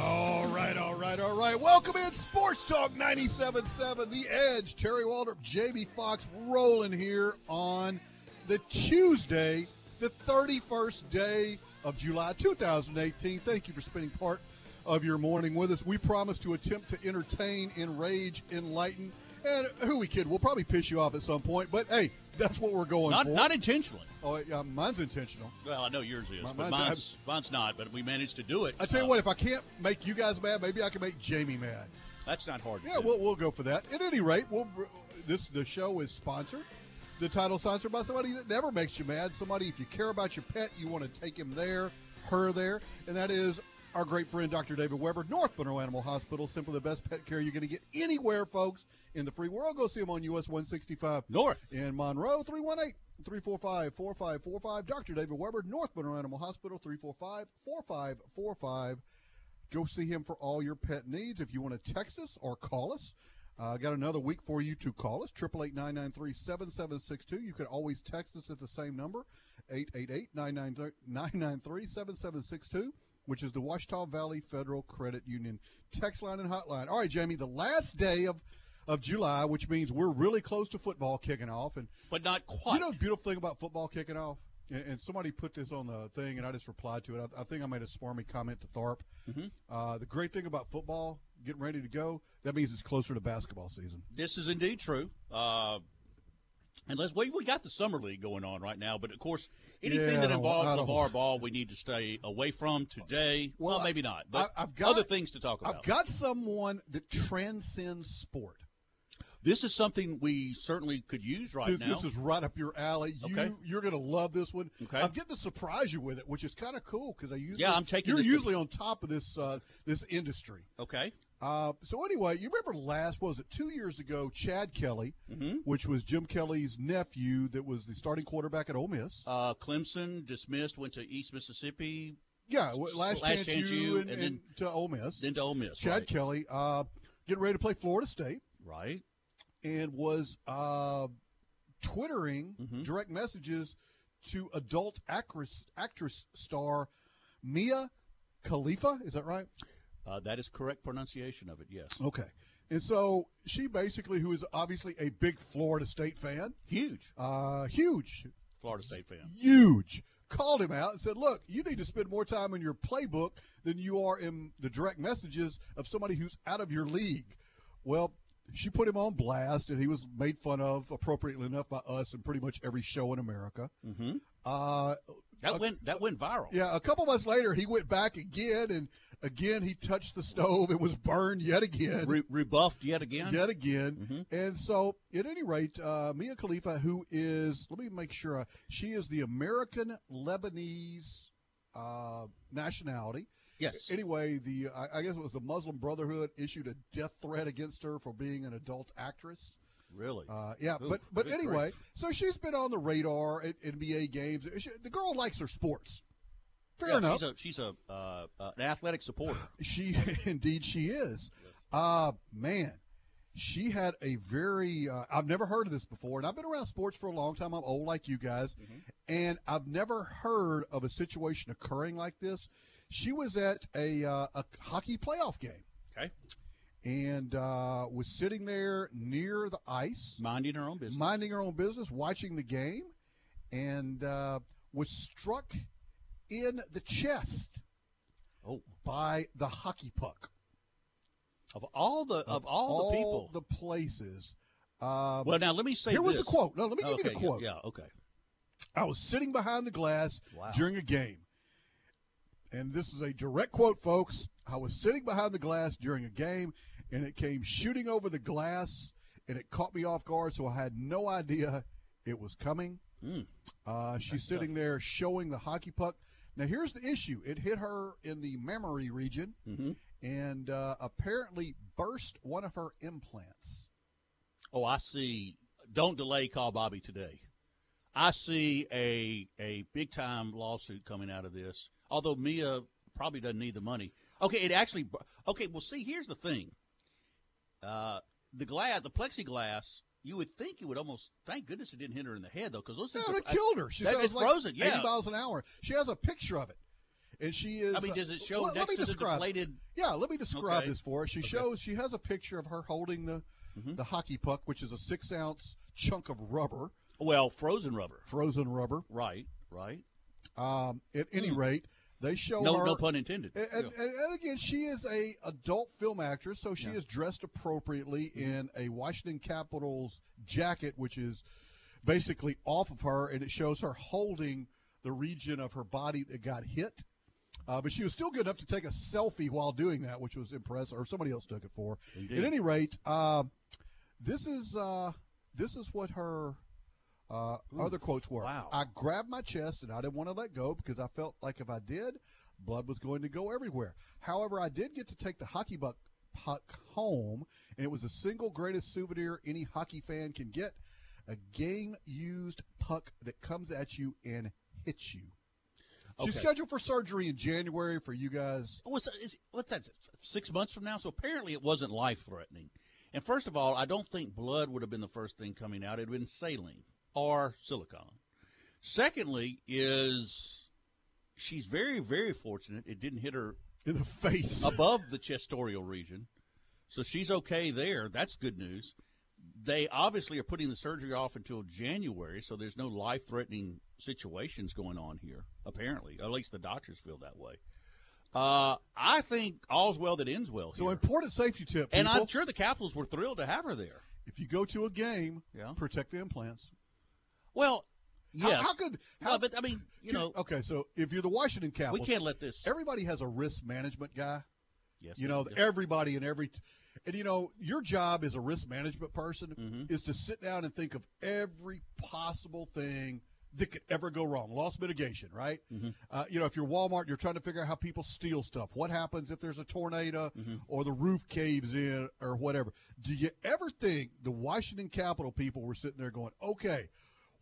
All right, all right, all right. Welcome in Sports Talk 97.7, The Edge. Terry Waldrop, JB Fox rolling here on the Tuesday, the 31st day of July 2018. Thank you for spending part of your morning with us. We promise to attempt to entertain, enrage, enlighten, and who we kid, we'll probably piss you off at some point, but hey, that's what we're going Not, for. not intentionally. oh, yeah, mine's intentional. Well, I know yours is, My- but mine's- mine's, mine's not. But we managed to do it. I tell you Uh, what, if I can't make you guys mad, maybe I can make Jamie mad. that's not hard. Yeah, we'll, we'll go for that. At any rate, we'll, this the show is sponsored. The title sponsored by somebody that never makes you mad. Somebody, if you care about your pet, you want to take him there, her there, and that is our great friend Dr. David Weber, North Monroe Animal Hospital. Simply the best pet care you're going to get anywhere, folks, in the free world. Go see him on US 165 North. in Monroe, 318 345 4545. Dr. David Weber, North Monroe Animal Hospital, 345 4545. Go see him for all your pet needs. If you want to text us or call us, uh, got another week for you to call us, 888-993-7762. You can always text us at the same number, 888-993-7762, which is the Ouachita Valley Federal Credit Union text line and hotline. All right, Jamie, the last day of, of July, which means we're really close to football kicking off. And but not quite. you know the beautiful thing about football kicking off? And, and somebody put this on the thing, and I just replied to it. I, I think I made a smarmy comment to Tharp. Uh, the great thing about football, getting ready to go, that means it's closer to basketball season. this is indeed true. Uh, unless we we got the summer league going on right now, but of course anything Yeah, that involves LaVar Ball, we need to stay away from today. Well, Well, maybe not, but I- I've got- other things to talk about. I've got someone that transcends sport. this is something we certainly could use right Dude, now. this is right up your alley. You Okay. you're gonna love this one. Okay. I'm getting to surprise you with it, which is kind of cool because I usually Yeah, I'm taking You're usually on top of this uh, this industry. okay. Uh, so anyway, you remember last what was it two years ago? Chad Kelly, Mm-hmm. which was Jim Kelly's nephew, that was the starting quarterback at Ole Miss. Uh, Clemson dismissed, went to East Mississippi, yeah, last, last chance, chance you, you, and, and then- and to Ole Miss. then to Ole Miss. Chad right. Kelly, uh, getting ready to play Florida State, Right. and was uh, twittering Mm-hmm. direct messages to adult actress actress star Mia Khalifa. Is that right? Uh, that is correct pronunciation of it. Yes. Okay. And so she basically, who is obviously a big Florida State fan, Huge uh, huge, Florida State fan. huge, called him out and said, "Look, you need to spend more time in your playbook than you are in the direct messages of somebody who's out of your league." Well, she put him on blast, and he was made fun of appropriately enough by us and pretty much every show in America. Mm-hmm. Uh, That went that went viral. yeah, a couple months later, he went back again, and again he touched the stove. It was burned yet again. Re- rebuffed yet again. yet again. Mm-hmm. And so, at any rate, uh, Mia Khalifa, who is, let me make sure, uh, she is the American Lebanese uh, nationality. Yes. Anyway, the I guess it was the Muslim Brotherhood issued a death threat against her for being an adult actress. Really. Uh, yeah, Ooh, but but anyway, so she's been on the radar at NBA games. She, the girl likes her sports. Fair Yeah, enough. She's a she's a uh, uh, an athletic supporter. She indeed she is. Uh man, she had a very uh, I've never heard of this before, and I've been around sports for a long time. I'm old like you guys, and I've never heard of a situation occurring like this. She was at a uh, a hockey playoff game Okay. And uh, was sitting there near the ice, Minding her own business. minding her own business, watching the game, and uh, was struck in the chest oh, by the hockey puck. of all the of all, the people. the places. Uh, well, now let me say here was the quote. No, let me give okay, you the quote. Yeah, yeah, okay. I was sitting behind the glass Wow. during a game, and this is a direct quote, folks. I was sitting behind the glass during a game, and it came shooting over the glass, and it caught me off guard, so I had no idea it was coming. Mm. Uh, she's sitting there showing the hockey puck. Now, here's the issue: it hit her in the memory region, Mm-hmm. and uh, apparently burst one of her implants. Oh, I see. Don't delay. Call Bobby today. I see a a big time lawsuit coming out of this. Although Mia probably doesn't need the money. Okay, it actually. Okay, well, see, here's the thing. Uh, the glass, the plexiglass. You would think it would almost. Thank goodness it didn't hit her in the head, though, because those things. No, are- it killed her. She that- said it it's like frozen. Yeah. 80 miles an hour. She has a picture of it, and she is. I mean, does it show let, me to the describe. deflated? Yeah, let me describe Okay. this for her. She Okay. shows. She has a picture of her holding the Mhm. the hockey puck, which is a six ounce chunk of rubber, Well, frozen rubber. frozen rubber. Right. Right. Um, at any Hmm. rate, they show No, her. no pun intended. And, and, Yeah. and- again, she is a adult film actress, so she Yeah. Mm-hmm. is dressed appropriately in a Washington Capitals jacket, which is basically off of her, and it shows her holding the region of her body that got hit. Uh, but she was still good enough to take a selfie while doing that, which was impressive. Or somebody else took it for. Indeed. At any rate, uh, this is uh, this is what her uh, other quotes were. wow. I grabbed my chest and I didn't want to let go because I felt like if I did, blood was going to go everywhere. However, I did get to take the hockey buck puck home, and it was the single greatest souvenir any hockey fan can get: a game-used puck that comes at you and hits you. She's Okay. scheduled for surgery in January for you guys. What's is, what's that? Six months from now. So apparently, it wasn't life threatening. And first of all, I don't think blood would have been the first thing coming out. It'd been saline or silicone. Secondly, is she's very very fortunate. It didn't hit her In the face. above the chestorial region, so she's okay there. That's good news. They obviously are putting the surgery off until January, so there's no life threatening situations going on here. Apparently, at least the doctors feel that way. Uh, I think all's well that ends well. So important safety tip. and. I'm sure the Capitals were thrilled to have her there. if you go to a game, Yeah. protect the implants. Well, How- yes, How, could? How, Well, but I mean, you know, Okay, so if you're the Washington Capitol we can't let this. everybody has a risk management guy. yes, You know, everybody and every, and you know, your job as a risk management person Mhm. is to sit down and think of every possible thing that could ever go wrong. Loss mitigation, right? Mm-hmm. Uh, you know, if you're Walmart, you're trying to figure out how people steal stuff. What happens if there's a tornado Mm-hmm. or the roof caves in or whatever? Do you ever think the Washington Capitol people were sitting there going, okay,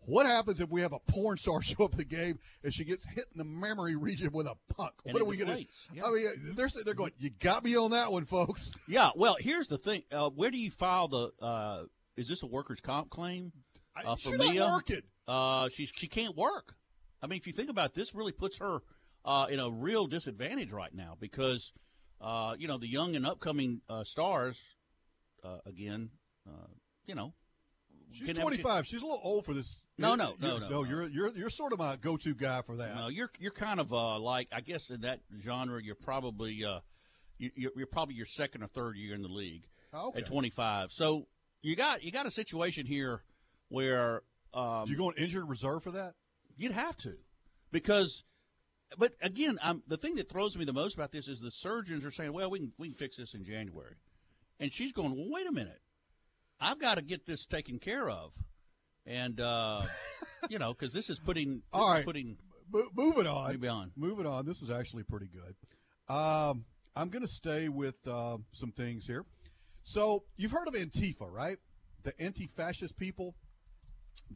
what happens if we have a porn star show up the game and she gets hit in the memory region with a puck? And what are we going to? yeah. I mean, they're sitting there going, "You got me on that one, folks." Yeah, well, here's the thing. Uh, where do you file the? Uh, is this a workers' comp claim? I, Uh, for she's not working. Uh, she's she can't work. I mean, if you think about it, this, really puts her uh, in a real disadvantage right now because uh, you know the young and upcoming uh, stars. Uh, again, uh, you know, She's can 25. She's a little old for this. No, no, no, no, no. You're you're you're sort of my go-to guy for that. No, you're you're kind of uh, like I guess in that genre you're probably uh, you, you're, you're probably your second or third year in the league Oh, okay. at 25. So you got you got a situation here where um, you go on injured reserve for that? You'd have to, because, but again, I'm, the thing that throws me the most about this is the surgeons are saying, "Well, we can we can fix this in January," and she's going, "Well, wait a minute, I've got to get this taken care of," and uh, you know, because this is putting this All is putting Mo- moving on. maybe on. Moving on. This is actually pretty good. Um, I'm going to stay with uh, some things here. So you've heard of Antifa, right? The anti-fascist people.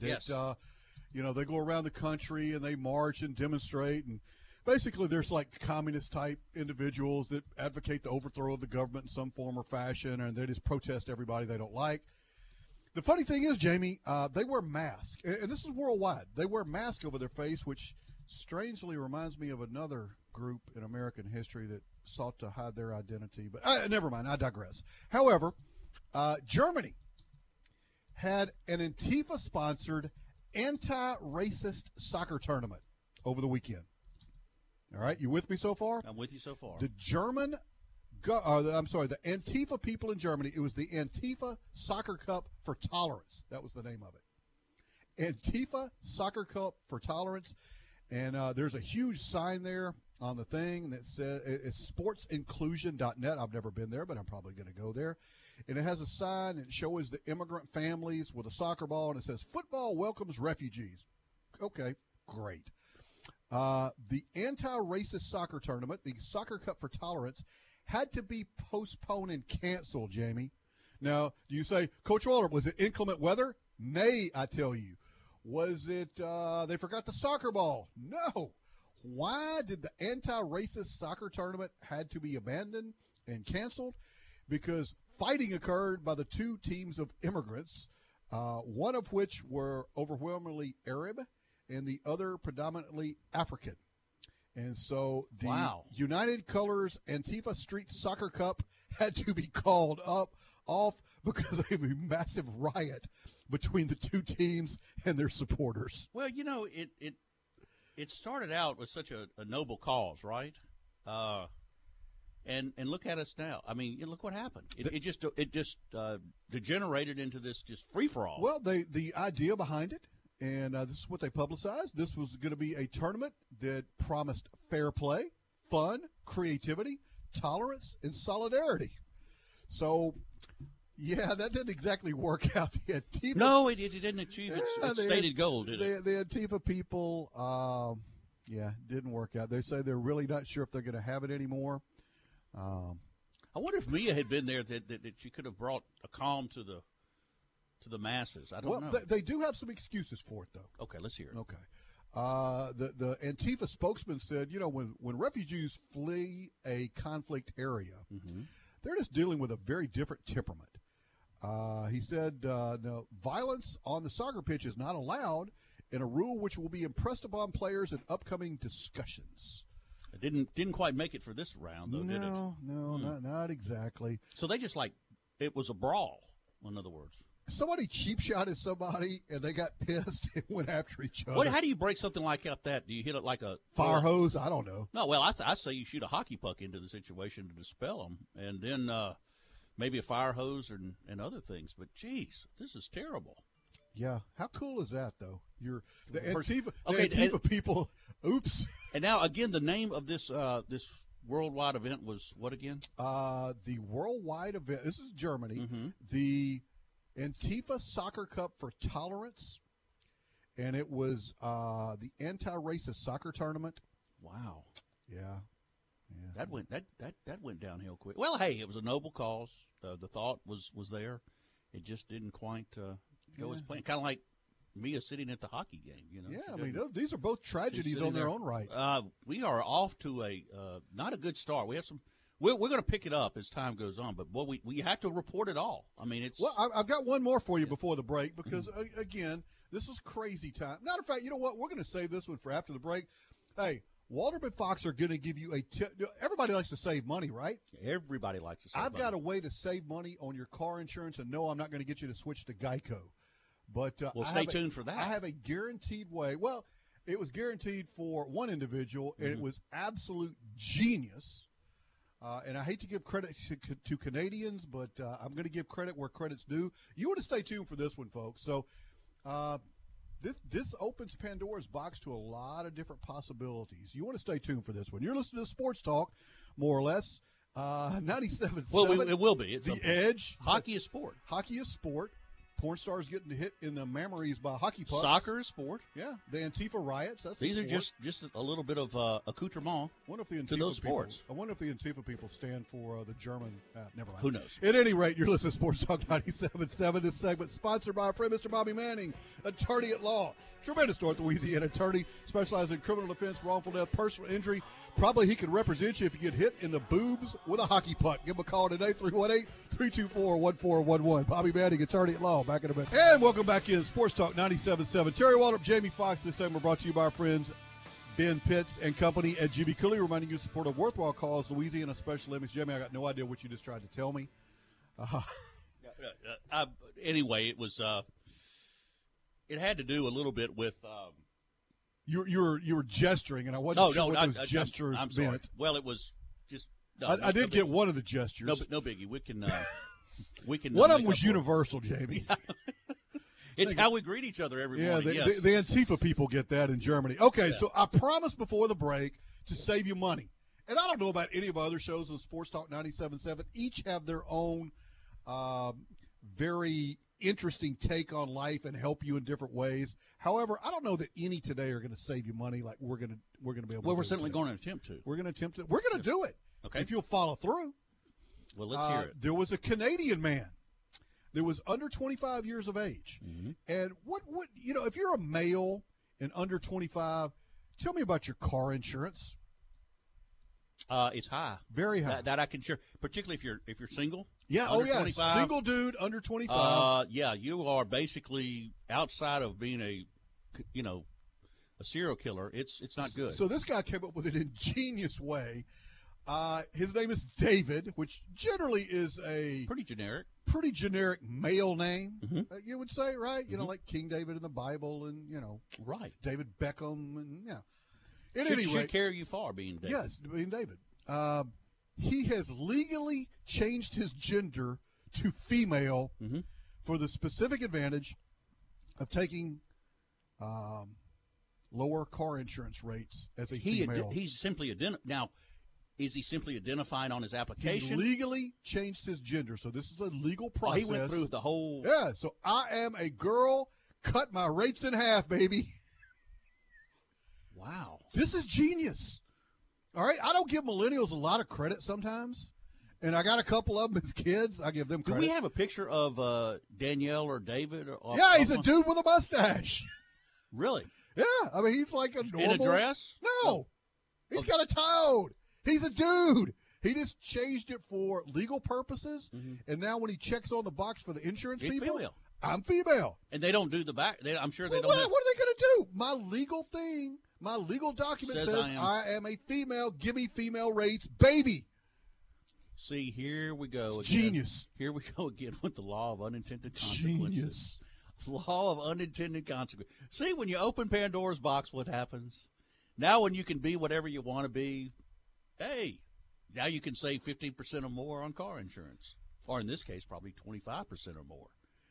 That, Yes. Uh, you know, they go around the country and they march and demonstrate, and basically there's like communist type individuals that advocate the overthrow of the government in some form or fashion, and they just protest everybody they don't like. The funny thing is, Jamie, uh, they wear masks, and this is worldwide. They wear masks over their face, which strangely reminds me of another group in American history that sought to hide their identity. But uh, never mind, I digress. However, uh, Germany had an Antifa-sponsored anti-racist soccer tournament over the weekend. All right, you with me so far? I'm with you so far. The German, go, uh, I'm sorry, the Antifa people in Germany. It was the Antifa Soccer Cup for Tolerance. That was the name of it. Antifa Soccer Cup for Tolerance, and uh, there's a huge sign there on the thing that says it's sportsinclusion.net. I've never been there, but I'm probably going to go there. And it has a sign that shows the immigrant families with a soccer ball, and it says "Football welcomes refugees." Okay, great. Uh, the anti-racist soccer tournament, the Soccer Cup for Tolerance, had to be postponed and canceled, Jamie, Now, do you say, Coach Waller, was it inclement weather? Nay, I tell you. Was it uh, they forgot the soccer ball? No. Why did the anti-racist soccer tournament had to be abandoned and canceled? Because fighting occurred by the two teams of immigrants, uh, one of which were overwhelmingly Arab and the other predominantly African. And so the Wow. United Colors Antifa Street Soccer Cup had to be called up off because of a massive riot between the two teams and their supporters. Well, you know, it it it started out with such a, a noble cause, right? Uh, and and look at us now. I mean, look what happened. It, it just it just uh, degenerated into this just free for all. Well, they the idea behind it, and uh, this is what they publicized. This was going to be a tournament that promised fair play, fun, creativity, tolerance, and solidarity. So, yeah, that didn't exactly work out. The Antifa, no, it, it didn't achieve its, Yeah, its stated goal, did it? the, the Antifa people, um, yeah, didn't work out. They say they're really not sure if they're going to have it anymore. Um, I wonder if Mia had been there that, that, that she could have brought a calm to the to the masses. I don't well, know. they, they do have some excuses for it, though. okay, let's hear it. Okay. Uh, the the Antifa spokesman said, you know, when when refugees flee a conflict area, Mm-hmm. they're just dealing with a very different temperament. Uh, he said, uh, no, violence on the soccer pitch is not allowed, in a rule which will be impressed upon players in upcoming discussions. It didn't didn't quite make it for this round though, did it? no, no, not not exactly. So they just like it was a brawl. In other words, Somebody cheap shotted somebody, and they got pissed and went after each other. what? How do you break something like up that? Do you hit it like a Fire hose? I don't know. No, well, I, th- I say you shoot a hockey puck into the situation to dispel them, and then uh, maybe a fire hose and, and other things. But geez, this is terrible. Yeah, how cool is that though? You're the Antifa, the okay, Antifa and- people. Oops. And now again, the name of this uh, this worldwide event was what again? Uh, the worldwide event. This is Germany. Mhm. The Antifa Soccer Cup for Tolerance, and it was uh, the anti-racist soccer tournament. Wow, Yeah, yeah. that went that that that went downhill quick. Well, hey, it was a noble cause. Uh, the thought was was there. It just didn't quite uh, go as planned. Kind of like Mia sitting at the hockey game. You know. yeah, I mean, those- these are both tragedies on their there. own right. Uh, we are off to a uh, not a good start. We have some. We're, we're going to pick it up as time goes on, but boy, we we have to report it all. I mean, it's Well, I, I've got one more for you before the break because a- again, this is crazy time. Matter of fact, you know what? We're going to save this one for after the break. Hey, Walter and Fox are going to give you a tip. Everybody likes to save money, right? everybody likes to. Say I've got a way to save money on your car insurance, and no, I'm not going to get you to switch to Geico. But uh, Well, I stay have a- tuned for that. I have a guaranteed way. Well, it was guaranteed for one individual, and Mm-hmm. it was absolute genius. Uh, and I hate to give credit to, to Canadians, but uh, I'm going to give credit where credit's due. You want to stay tuned for this one, folks. So, uh, this this opens Pandora's box to a lot of different possibilities. You want to stay tuned for this one. You're listening to Sports Talk, more or less. Uh, 97 Well, we, it will be. It's The Edge. hockey is sport. Hockey is sport. Porn stars getting hit in the memories by hockey pucks. Soccer is sport. Yeah, the Antifa riots. That's a These are just just a little bit of uh, accoutrement. I wonder if the Antifa to those people, sports. I wonder if the Antifa people stand for uh, the German. Uh, never mind. Who knows? At any rate, you're listening to Sports Talk 97.7. This segment sponsored by our friend Mr. Bobby Manning, attorney at law. Tremendous North Louisiana attorney, specializing in criminal defense, wrongful death, personal injury. Probably he could represent you if you get hit in the boobs with a hockey puck. Give him a call today, 318-324-1411. Bobby Manning, attorney at law. Back in a minute. And welcome back in Sports Talk 97.7. Terry Waldrop, Jamie Fox, This segment brought to you by our friends Ben Pitts and Company at GB Cooley, reminding you to support a worthwhile cause, Louisiana Special Limits. Jamie, I got no idea what you just tried to tell me. Uh, uh, anyway, it was. Uh, it had to do a little bit with. Um, You were, you were you were gesturing, and I wasn't no, sure no, what I, those I, gestures I'm, I'm meant. Well, it was just. No, I, no, I did no get biggie. one of the gestures. No, no biggie. We can. Uh, we can. one uh, of them was up for it. universal, Jamie. It's how we greet each other every yeah, morning. the, yes. the, the Antifa people get that in Germany. Okay, so I promised before the break to save you money. And I don't know about any of our other shows on Sports Talk 97.7. Each have their own um, very interesting take on life and help you in different ways. However, I don't know that any today are going to save you money like we're going to we're going to be able well, to we're certainly today. going to attempt to. We're going to attempt it. We're going to do it. Okay. If you'll follow through. Well, let's Uh, hear it. There was a Canadian man that was under 25 years of age. Mm-hmm. And what what you know, if you're a male and under 25, tell me about your car insurance. Uh, it's high. Very high. That, that I can share, particularly if you're if you're single. yeah, oh yeah, 25. single dude under 25. Uh, yeah, you are basically outside of being a, you know, a serial killer. It's it's not good. So this guy came up with an ingenious way. Uh, his name is David, which generally is a Pretty generic. pretty generic male name, Mhm. uh, you would say, right? You know, Mhm. like King David in the Bible, and you know Right. David Beckham, and yeah. At Should, any should carry you far being David. yes, being David. Um, he has legally changed his gender to female Mhm. for the specific advantage of taking um, lower car insurance rates as a He female. ad- he's simply identi- now. Is he simply identifying on his application? He legally changed his gender, so this is a legal Oh, process. he went through the whole. Yeah, so I am a girl. Cut my rates in half, baby. Wow. This is genius. All right, I don't give millennials a lot of credit sometimes, and I got a couple of them as kids. I give them Do we have a picture of uh, Danielle or David? Or, yeah, he's a dude with a mustache. Really? yeah, I mean he's like a normal. In a dress? No, he's got a toad. He's a dude. He just changed it for legal purposes, and now when he checks on the box for the insurance It's people, female. I'm female. And they don't do the back. They, I'm sure they Well, don't. what, what are they going to do? My legal thing, my legal document Says says, I am- I, am. a female. Give me female rates, baby. See, here we go. Genius. Here we go again with the law of unintended consequences. Genius. Law of unintended consequences. See, when you open Pandora's box, what happens? Now, when you can be whatever you want to be, hey, now you can save 15% or more on car insurance. Or in this case, probably 25% or more.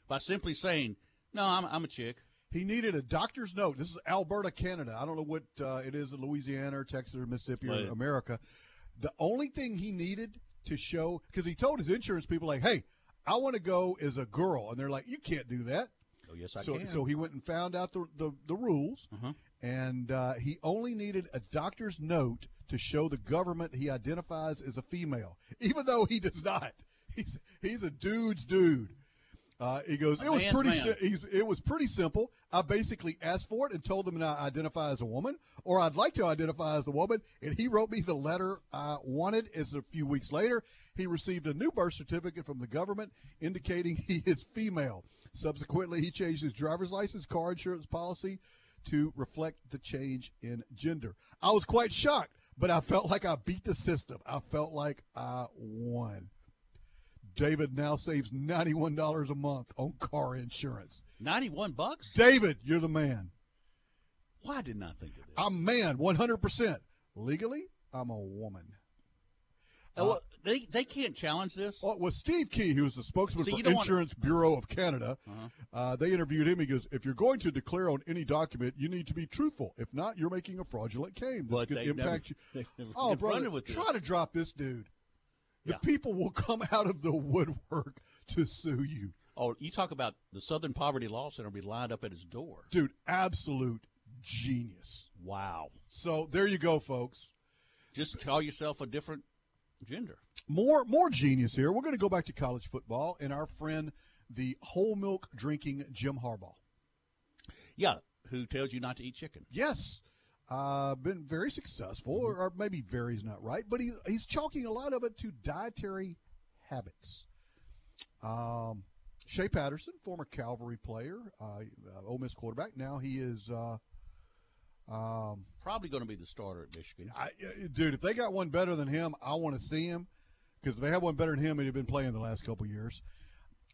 By simply saying, no, I'm, I'm a chick. He needed a doctor's note. This is Alberta, Canada. I don't know what uh, it is in Louisiana or Texas or Mississippi Right. or America. The only thing he needed to show, because he told his insurance people, like, hey, I want to go as a girl. And they're like, you can't do that. Oh, yes, I so, can. so he went and found out the, the, the rules, Uh-huh. and uh, he only needed a doctor's note to show the government he identifies as a female, even though he does not. He's he's a dude's dude. Uh, he goes, A it was pretty. Si- he's, it was pretty simple. I basically asked for it and told them I identify as a woman, or I'd like to identify as a woman, and he wrote me the letter I wanted. As a few weeks later, he received a new birth certificate from the government indicating he is female. Subsequently, he changed his driver's license, car insurance policy to reflect the change in gender. I was quite shocked, but I felt like I beat the system. I felt like I won. David now saves $91 a month on car insurance. 91 bucks? David, you're the man. Why didn't I think of this? I'm a man 100%. Legally, I'm a woman. Oh, well, they, they can't challenge this. Well, with Steve Kee, who's the spokesman See, for you don't wanna- Insurance Bureau of Canada, Uh-huh. uh, they interviewed him. He goes, "If you're going to declare on any document, you need to be truthful. If not, you're making a fraudulent claim. This But could impact never- you." Oh, brother, try to drop this dude. The Yeah. people will come out of the woodwork to sue you, Oh, you talk about the Southern Poverty Law Center be lined up at his door. dude. Absolute genius. Wow. So there you go, folks. Just call yourself a different gender. More more genius here. We're going to go back to college football and our friend, the whole milk drinking Jim Harbaugh. Yeah, who tells you not to eat chicken? Yes, uh, been very successful, or, or maybe very is not right, but he, he's chalking a lot of it to dietary habits. Um, Shea Patterson, former Calvary player, uh, uh, Ole Miss quarterback. Now he is, uh, um, Probably going to be the starter at Michigan. I, uh, dude. If they got one better than him, I want to see him because if they had one better than him, and he'd have been playing the last couple years.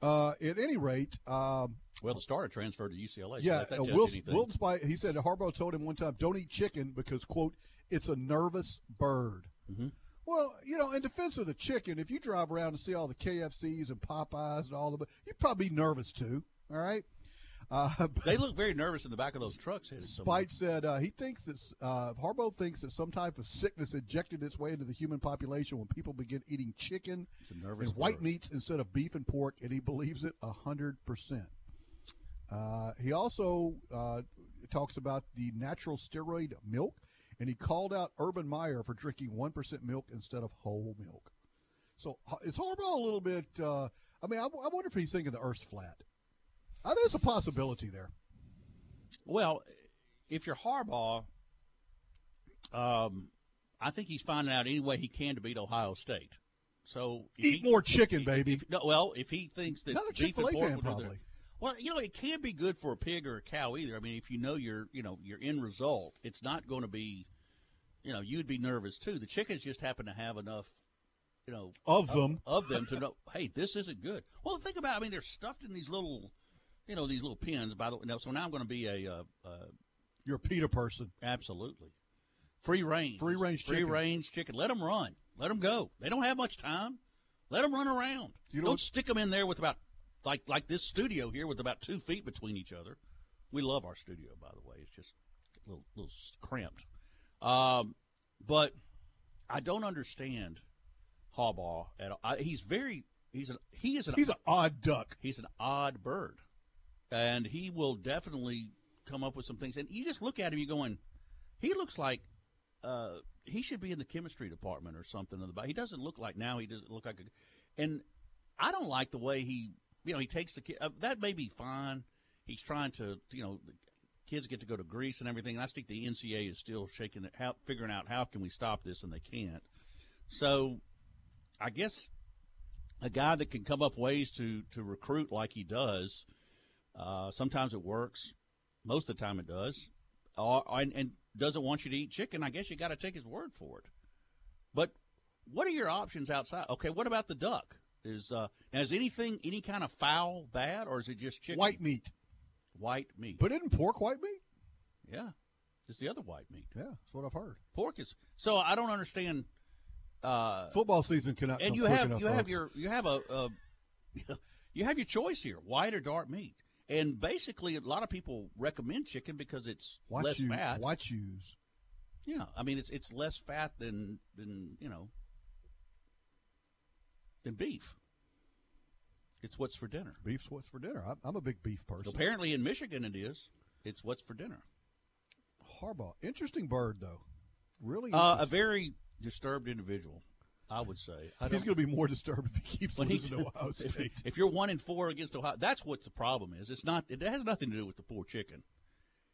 Uh, at any rate, um, Well, the starter transferred to UCLA. so yeah, that uh, Wilton, Speight, he said Harbaugh told him one time, "Don't eat chicken because quote it's a nervous bird." Mm-hmm. Well, you know, in defense of the chicken, if you drive around and see all the KFCs and Popeyes and all the, you'd probably be nervous too. All right. Uh, but They look very nervous in the back of those trucks. Speight said uh, he thinks that uh, Harbaugh thinks that some type of sickness injected its way into the human population when people begin eating chicken It's and white bird. meats instead of beef and pork, and he believes it a hundred percent. Uh, he also uh, talks about the natural steroid milk, and he called out Urban Meyer for drinking one percent milk instead of whole milk. So is Harbaugh a little bit? Uh, I mean, I, I wonder if he's thinking the Earth's flat. Uh, there's a possibility there. Well, if you're Harbaugh, um, I think he's finding out any way he can to beat Ohio State. So Eat he- more chicken, if- baby. if- no, well, if he thinks that Not a Chick-fil-A fan, will do probably. Well, you know, it can't be good for a pig or a cow either. I mean, if you know your, you know, your end result, it's not going to be, you know, you'd be nervous too. The chickens just happen to have enough, you know, Of them. of them to know, hey, this isn't good. Well, think about. It. I mean, they're stuffed in these little, you know, these little pins. By the way, no, so now I'm going to be a, uh, uh, You're a PETA person. absolutely free range, Free range free chicken. range chicken. Let them run. Let them go. They don't have much time. Let them run around. You don't stick them in there with about like like this studio here with about two feet between each other. We love our studio, by the way. It's just a little little cramped. Um, but I don't understand Harbaugh at all. I, he's very he's an he is an He's an odd duck. he's an odd bird, and he will definitely come up with some things. And you just look at him, you're going, he looks like uh, he should be in the chemistry department or something. In the, he doesn't look like now. He doesn't look like a, and I don't like the way he, you know, he takes the kid. Uh, that may be fine. He's trying to, you know, the kids get to go to Greece and everything. And I think the NCAA is still shaking it, how, figuring out how can we stop this, and they can't. So, I guess a guy that can come up ways to to recruit like he does. Uh, sometimes it works. Most of the time it does. Or, and, and doesn't want you to eat chicken. I guess you got to take his word for it. But what are your options outside? Okay, what about the duck? Is uh, now is anything any kind of fowl bad, or is it just chicken? White meat. white meat. But isn't pork white meat? yeah, it's the other white meat. Yeah, that's what I've heard. Pork is. So I don't understand. Uh, Football season cannot and come you quick have enough, you have folks. your you have a, a you have your choice here white or dark meat and basically a lot of people recommend chicken because it's watch less you fat watch yous. yeah i mean it's it's less fat than than you know than beef it's what's for dinner Beef's what's for dinner. I'm, I'm a big beef person. apparently in michigan it is it's what's for dinner Harbaugh, interesting bird though. Really, uh, a very disturbed individual i would say I he's going to be more disturbed if he keeps he- losing to Ohio if, State. if you're one in four against Ohio, that's what the problem is. It's not. It has nothing to do with the poor chicken.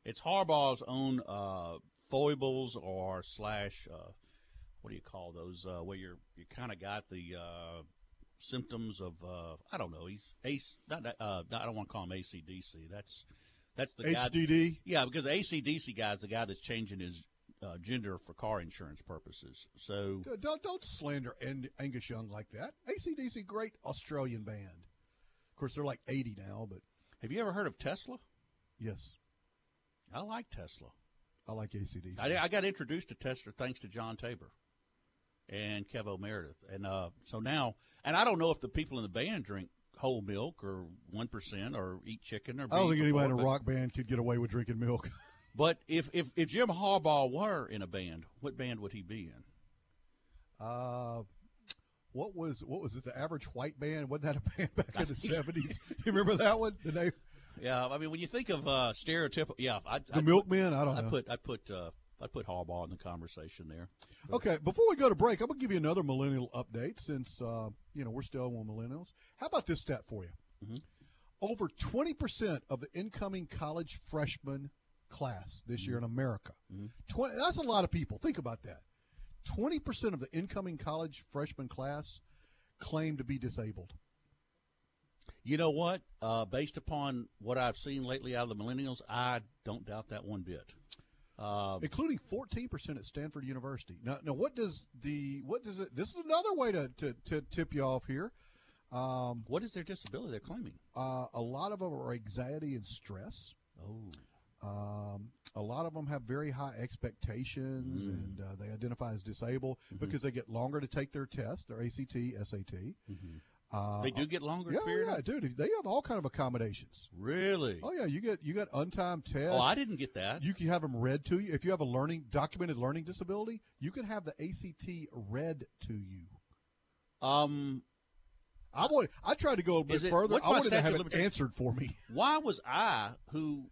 It's Harbaugh's own uh, foibles or slash. Uh, what do you call those? Uh, where you're you kind of got the uh, symptoms of. Uh, I don't know. He's ace. Not, uh, I don't want to call him ACDC. That's that's the guy. HDD. Yeah, because ACDC guy is the guy that's changing his uh, gender for car insurance purposes. So Don't don't slander Ang- Angus Young like that. ACDC, great Australian band. Of course, they're like 80 now, but have you ever heard of Tesla? yes, I like Tesla. I like ACDC. I, I got introduced to Tesla thanks to John Tabor and Kevo Meredith, and uh, so now, and I don't know if the people in the band drink whole milk or one percent or eat chicken or. I don't think anybody in a rock band could get away with drinking milk. But if, if if Jim Harbaugh were in a band, what band would he be in? Uh, what was what was it? The average white band wasn't that a band back in the seventies? You remember that one? The name, Yeah, I mean, when you think of uh, stereotypical, yeah, I, the Milkmen. I don't I know. put I put uh, I put Harbaugh in the conversation there. Okay, before we go to break, I'm gonna give you another millennial update since uh, you know we're still on millennials. How about this stat for you? Mhm. Over 20 percent of the incoming college freshman class this year in America. Mhm. 20, that's a lot of people. Think about that. 20 percent of the incoming college freshman class claim to be disabled. You know what? Uh, based upon what I've seen lately out of the millennials, I don't doubt that one bit. Uh, including 14% at Stanford University. Now, now what does the what does it? This is another way to to, to tip you off here. Um, what is their disability they're claiming? uh, a lot of them are anxiety and stress. Oh, a lot of them have very high expectations, Mm. and uh, they identify as disabled Mhm. because they get longer to take their test, their ACT, SAT. Uh, they do get longer Yeah, period. yeah, dude. They have all kind of accommodations. Really? Oh yeah, you get you get untimed tests. Oh, I didn't get that. You can have them read to you. If you have a learning documented learning disability, you can have the ACT read to you. um, I want. I tried to go a bit it- further. I wanted to have it answered for me. why was I who?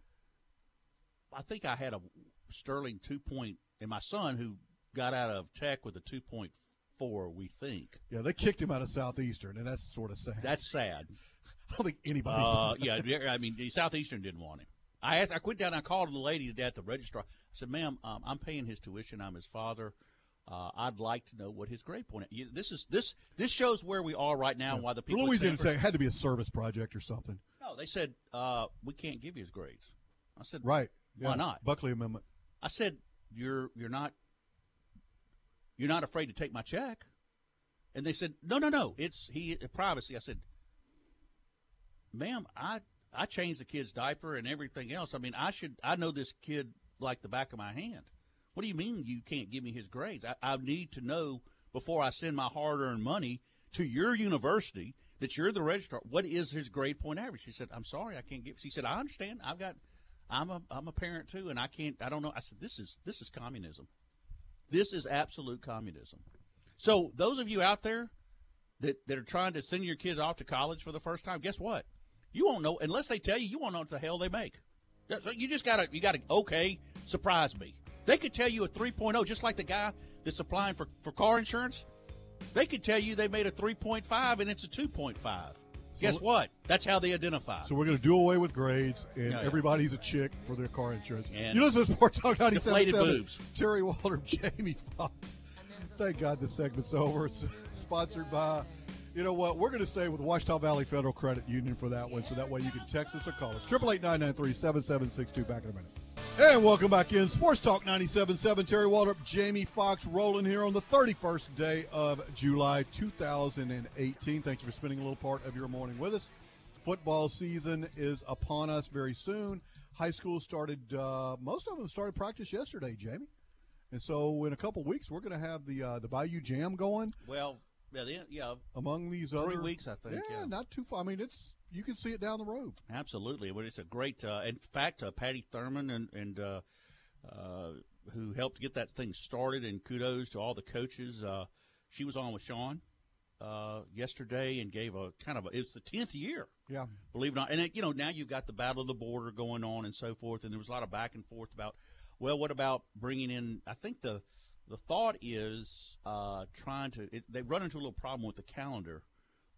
I think I had a Sterling two point, and my son who got out of tech with a two point four, we think. Yeah, they kicked him out of Southeastern, and that's sort of sad. That's sad. I don't think anybody. Uh, yeah, yeah, I mean, the Southeastern didn't want him. I asked, I quit down. and I called the lady at the registrar. I said, "Ma'am, um, I'm paying his tuition. I'm his father. Uh, I'd like to know what his grade point. Is. This is this this shows where we are right now. and Why the people Louisiana it had to be a service project or something. No, they said uh, we can't give you his grades. I said, Right. Why not? Buckley Amendment. I said, you're you're not you're not afraid to take my check, and they said, no, no, no, it's he uh, privacy. I said, ma'am, I I changed the kid's diaper and everything else. I mean, I should I know this kid like the back of my hand. What do you mean you can't give me his grades? I, I need to know before I send my hard-earned money to your university that you're the registrar. What is his grade point average? She said, "I'm sorry, I can't give." She said, "I understand. I've got, I'm a, I'm a parent too, and I can't. I don't know." I said, "This is, this is communism. This is absolute communism." So those of you out there that that are trying to send your kids off to college for the first time, guess what? You won't know unless they tell you. You won't know what the hell they make. You just gotta, you gotta. Okay, surprise me. They could tell you a 3.0, just like the guy that's applying for, for car insurance. They could tell you they made a 3.5 and it's a 2.5. Guess what? That's how they identify. So we're going to do away with grades, and Yeah, yeah. everybody's a chick for their car insurance. And you listen to Sports Talk 97.7. deflated boobs. Terry Walter, Jamie Fox. Thank God this segment's over. It's sponsored by, you know what? We're going to stay with Ouachita Valley Federal Credit Union for that one, so that way you can text us or call us. Triple eight nine nine three seven seven six two. Back in a minute. And welcome back in Sports Talk 97.7. Terry Waldrop, Jamie Fox rolling here on the 31st day of July 2018. Thank you for spending a little part of your morning with us. Football season is upon us very soon. High school started, uh, most of them started practice yesterday, Jamie. And so in a couple weeks, we're going to have the uh, the Bayou Jam going well, yeah, yeah, among these Three other weeks, I think, yeah. not too far. I mean, it's you can see it down the road. Absolutely, but it's a great. Uh, in fact, uh, Patty Thurman and and uh, uh, who helped get that thing started, and kudos to all the coaches. Uh, she was on with Sean uh, yesterday and gave a kind of a. It's the tenth year, Yeah. believe it or not, and it, you know now you've got the battle of the border going on and so forth, and there was a lot of back and forth about. Well, what about bringing in? I think the the thought is uh, trying to. It, they run into a little problem with the calendar.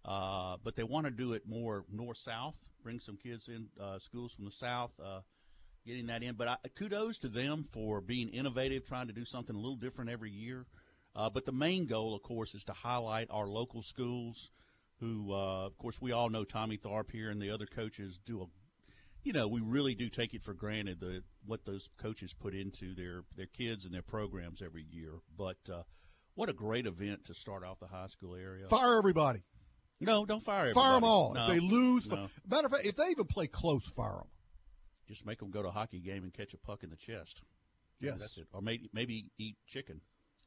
Uh, but they want to do it more north south, bring some kids in, uh, schools from the south, uh, getting that in. But I, kudos to them for being innovative, trying to do something a little different every year. Uh, but the main goal, of course, is to highlight our local schools. Who, uh, of course, we all know Tommy Tharp here and the other coaches do a, you know, we really do take it for granted the what those coaches put into their their kids and their programs every year. But uh, what a great event to start off the high school area. Fire everybody. No, don't fire everybody. Fire them all. No, if they lose, no. matter of fact, if they even play close, fire them. just make them go to a hockey game and catch a puck in the chest. Yes. That's it. Or maybe maybe eat chicken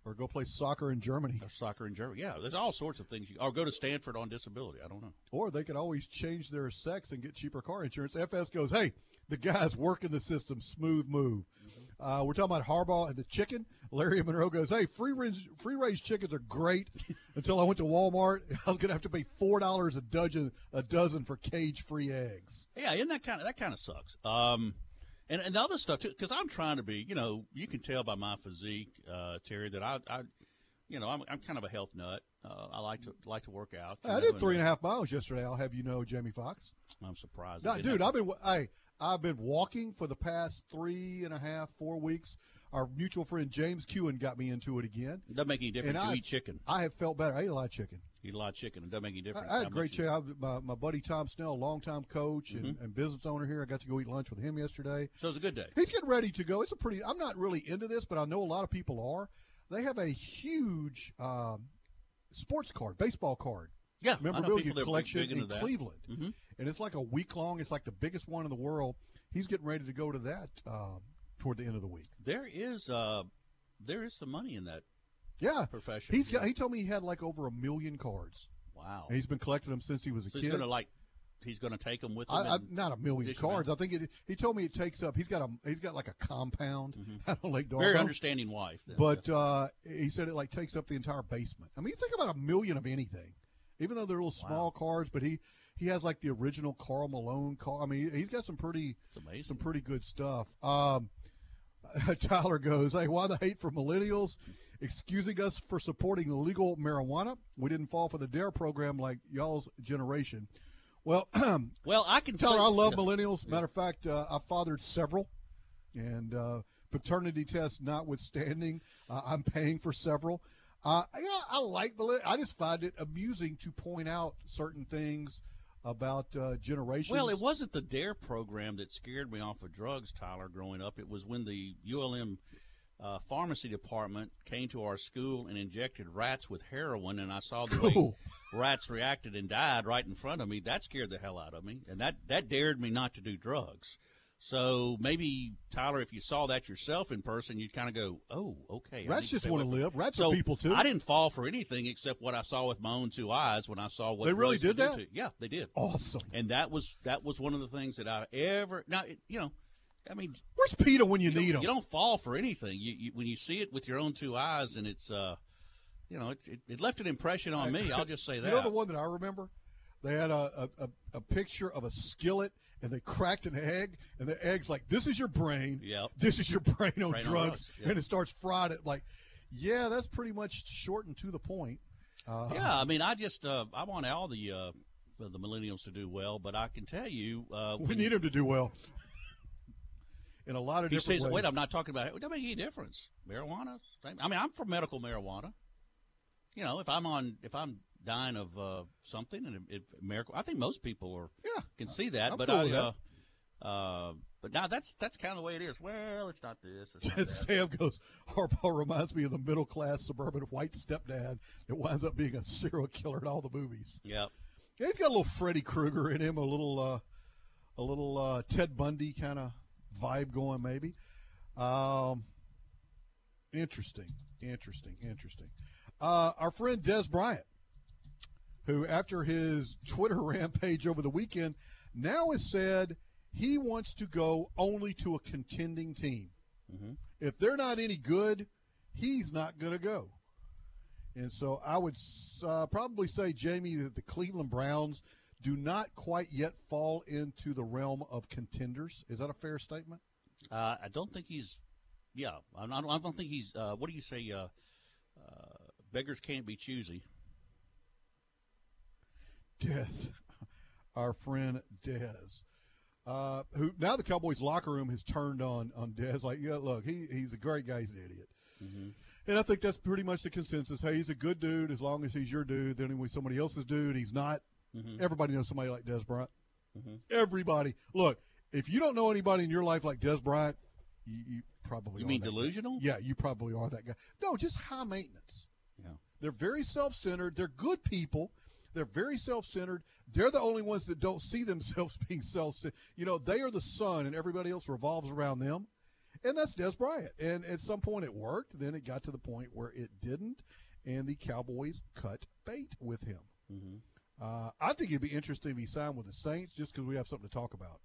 Or go play soccer in Germany. or soccer in Germany. Yeah, there's all sorts of things. You, or go to Stanford on disability. I don't know. Or they could always change their sex and get cheaper car insurance. FS goes, hey, the guy's working the system. Smooth move. Mm-hmm. Uh, we're talking about Harbaugh and the chicken. Larry Monroe goes, hey, free range, free range chickens are great. Until I went to Walmart, I was going to have to pay four dollars a dozen a dozen for cage free eggs. Yeah, isn't that kind of that kind of sucks? Um, and and the other stuff too, because I'm trying to be. You know, you can tell by my physique, uh, Terry, that I, I, you know, I'm I'm kind of a health nut. Uh, I like to like to work out. I did three and a half miles yesterday. I'll have you know, Jamie Fox. I'm surprised. No, dude, I've been hey, I've been walking for the past three and a half, four weeks. Our mutual friend James Kewen got me into it again. It doesn't make any difference. And You I- eat chicken. I have felt better. I ate a lot of chicken. You eat a lot of chicken. It doesn't make any difference. I, I had a great chat. My, my buddy Tom Snell, longtime coach and, Mm-hmm. and business owner here. I got to go eat lunch with him yesterday. So it's a good day. He's getting ready to go. It's a pretty. I'm not really into this, but I know a lot of people are. They have a huge um, sports card, baseball card Yeah, memorabilia people that are big- collection in that. Cleveland, Mhm. and it's like a week long. It's like the biggest one in the world. He's getting ready to go to that uh, toward the end of the week. There is uh, there is some money in that Yeah, profession. he's got. He told me he had like over a million cards. wow. And he's been collecting them since he was a so kid. he's gonna like he's gonna take them with him. I, I, not a million cards. out. I think it, he told me it takes up. He's got a. He's got like a compound out on Lake Mm-hmm. Very understanding wife. Then. But uh, he said it like takes up the entire basement. I mean, you think about a million of anything, even though they're little small cards. But he he has like the original Karl Malone car. I mean, he's got some pretty some pretty good stuff. Um, Tyler goes, "Hey, why the hate for millennials? excusing us for supporting legal marijuana. We didn't fall for the DARE program like y'all's generation. Well, well, I can tell her I love millennials. Matter of fact, uh, I fathered several, and uh, paternity tests notwithstanding, uh, I'm paying for several. Uh, yeah, I like millennials. I just find it amusing to point out certain things about uh, generations. Well, it wasn't the DARE program that scared me off of drugs, Tyler, growing up. It was when the ULM uh, pharmacy department came to our school and injected rats with heroin, and I saw the Cool. way rats reacted and died right in front of me. That scared the hell out of me, and that, that dared me not to do drugs. So maybe Tyler, if you saw that yourself in person, you'd kind of go, "Oh, okay." Rats just want to live. Rats So are people too. I didn't fall for anything except what I saw with my own two eyes when I saw what They really did that? to- Yeah, they did awesome. and that was that was one of the things that I ever now it, you know, I mean, Where's Peter when you, you, need him? you don't fall for anything. You, you when you see it with your own two eyes, and it's uh, you know, it, it, it left an impression on me. I'll just say that. You know the one that I remember? They had a, a, a, picture of a skillet and they cracked an egg and the egg's like, This is your brain. Yep. This is your brain on Brain on drugs. drugs, yeah. And it starts fried it like yeah, that's pretty much short and to the point. Uh, Yeah, I mean, I just uh, I want all the uh, the millennials to do well, but I can tell you, uh, We need them to do well. In a lot of He different says, ways. "Wait, I'm not talking about it. It doesn't make any difference. Marijuana. Same. I mean, I'm for medical marijuana. You know, if I'm on, if I'm dying of uh, something, and it, it, medical, I think most people are Yeah. can see that. I'm but cool I, with uh, uh, but now that's that's kind of the way it is. Well, it's not this. It's not. Sam goes, Harbaugh reminds me of the middle class suburban white stepdad that winds up being a serial killer in all the movies. Yep. Yeah, he's got a little Freddy Krueger in him, a little, uh, a little uh, Ted Bundy kind of vibe going, maybe. Um, interesting, interesting, interesting. Uh, our friend Dez Bryant, who after his Twitter rampage over the weekend, now has said he wants to go only to a contending team. Mhm. If they're not any good, he's not going to go. And so I would uh, probably say, Jamie, that the Cleveland Browns do not quite yet fall into the realm of contenders. Is that a fair statement? Uh, I don't think he's. Yeah, I don't, I don't think he's. Uh, what do you say? Uh, uh, beggars can't be choosy. Dez, our friend Dez, uh, who now the Cowboys locker room has turned on on Dez. Like, yeah, look, he he's a great guy. He's an idiot. And I think that's pretty much the consensus. Hey, he's a good dude as long as he's your dude. Then when somebody else's dude, he's not. Mm-hmm. Everybody knows somebody like Dez Bryant. Mm-hmm. Everybody. Look, if you don't know anybody in your life like Dez Bryant, you, you probably You mean that guy. delusional? Yeah, you probably are that guy. No, just high maintenance. Yeah. They're very self centered. They're good people. They're very self centered. They're the only ones that don't see themselves being self centered. You know, they are the sun and everybody else revolves around them. And that's Dez Bryant. And at some point it worked. Then it got to the point where it didn't. And the Cowboys cut bait with him. Mm-hmm. Uh, I think it'd be interesting if he signed with the Saints just because we have something to talk about.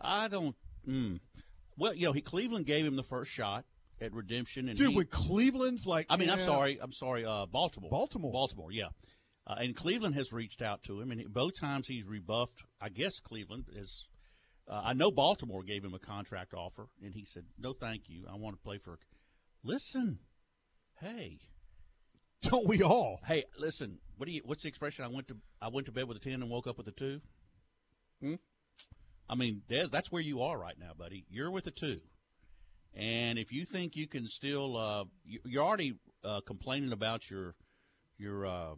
I don't. Mm. Well, you know, he Cleveland gave him the first shot at redemption, and Dude, he, when Cleveland's like. I mean, I'm sorry, I'm sorry, uh, Baltimore, Baltimore. Baltimore, yeah. Uh, and Cleveland has reached out to him, and he- both times he's rebuffed. I guess Cleveland is. Uh, I know Baltimore gave him a contract offer, and he said, "No, thank you. I want to play for." Listen, hey, Don't we all? hey, listen. What do you? What's the expression? I went to I went to bed with a ten and woke up with a two. Hmm? I mean, Dez, that's where you are right now, buddy. You're with a two, and if you think you can still, uh, you, you're already uh, complaining about your your, uh,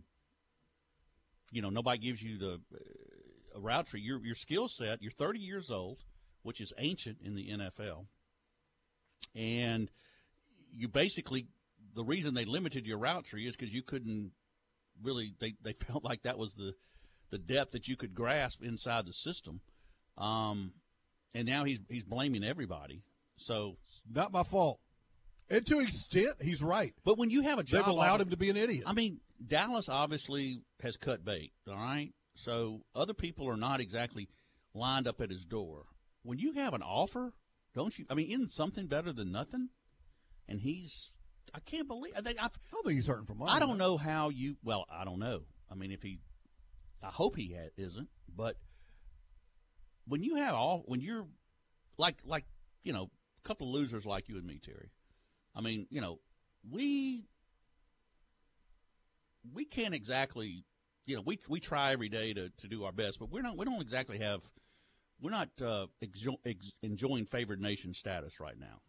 you know, nobody gives you the uh, a route tree. Your your skill set. You're 30 years old, which is ancient in the NFL, and you basically the reason they limited your route tree is because you couldn't really they, they felt like that was the the depth that you could grasp inside the system um, and now he's he's blaming everybody so it's Not my fault. And to an extent, he's right. but when you have a job They've allowed him to be an idiot. I mean Dallas obviously has cut bait all right so other people are not exactly lined up at his door when you have an offer don't you I mean isn't something better than nothing and he's I can't believe I think I've I don't think he's hurting for money. I don't know how you. Well, I don't know. I mean, if he, I hope he ha- isn't. But when you have all, when you're like, like you know, a couple of losers like you and me, Terry. I mean, you know, we we can't exactly, you know, we we try every day to, to do our best, but we're not. We don't exactly have. We're not uh, exo- ex- enjoying favored nation status right now.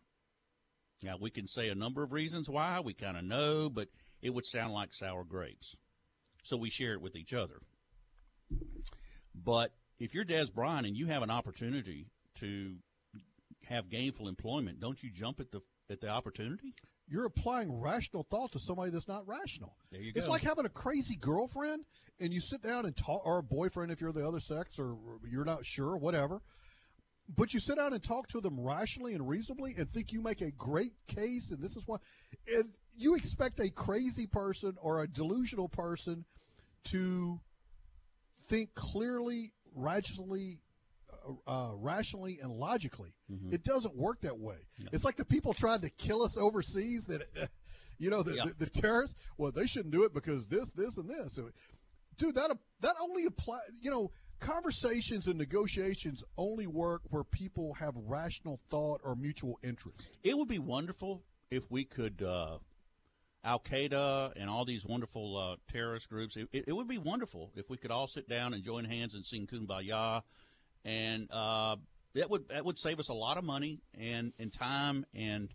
Now we can say a number of reasons why. We kind of know, but it would sound like sour grapes. So we share it with each other. But if you're Dez Bryant and you have an opportunity to have gainful employment, don't you jump at the at the opportunity? You're applying rational thought to somebody that's not rational. There you It's like having a crazy girlfriend and you sit down and talk, or a boyfriend if you're the other sex, or you're not sure, whatever. But you sit down and talk to them rationally and reasonably and think you make a great case, and this is why. And you expect a crazy person or a delusional person to think clearly, rationally, uh, uh, rationally, and logically. It doesn't work that way. It's like the people trying to kill us overseas. That you know, the, Yeah. the, the terrorists. Well, they shouldn't do it because this, this, and this. Dude, that that only applies You know, conversations and negotiations only work where people have rational thought or mutual interest. It would be wonderful if we could, uh, Al Qaeda and all these wonderful uh, terrorist groups. It, it would be wonderful if we could all sit down and join hands and sing "Kumbaya," and uh, that would that would save us a lot of money and, and time, and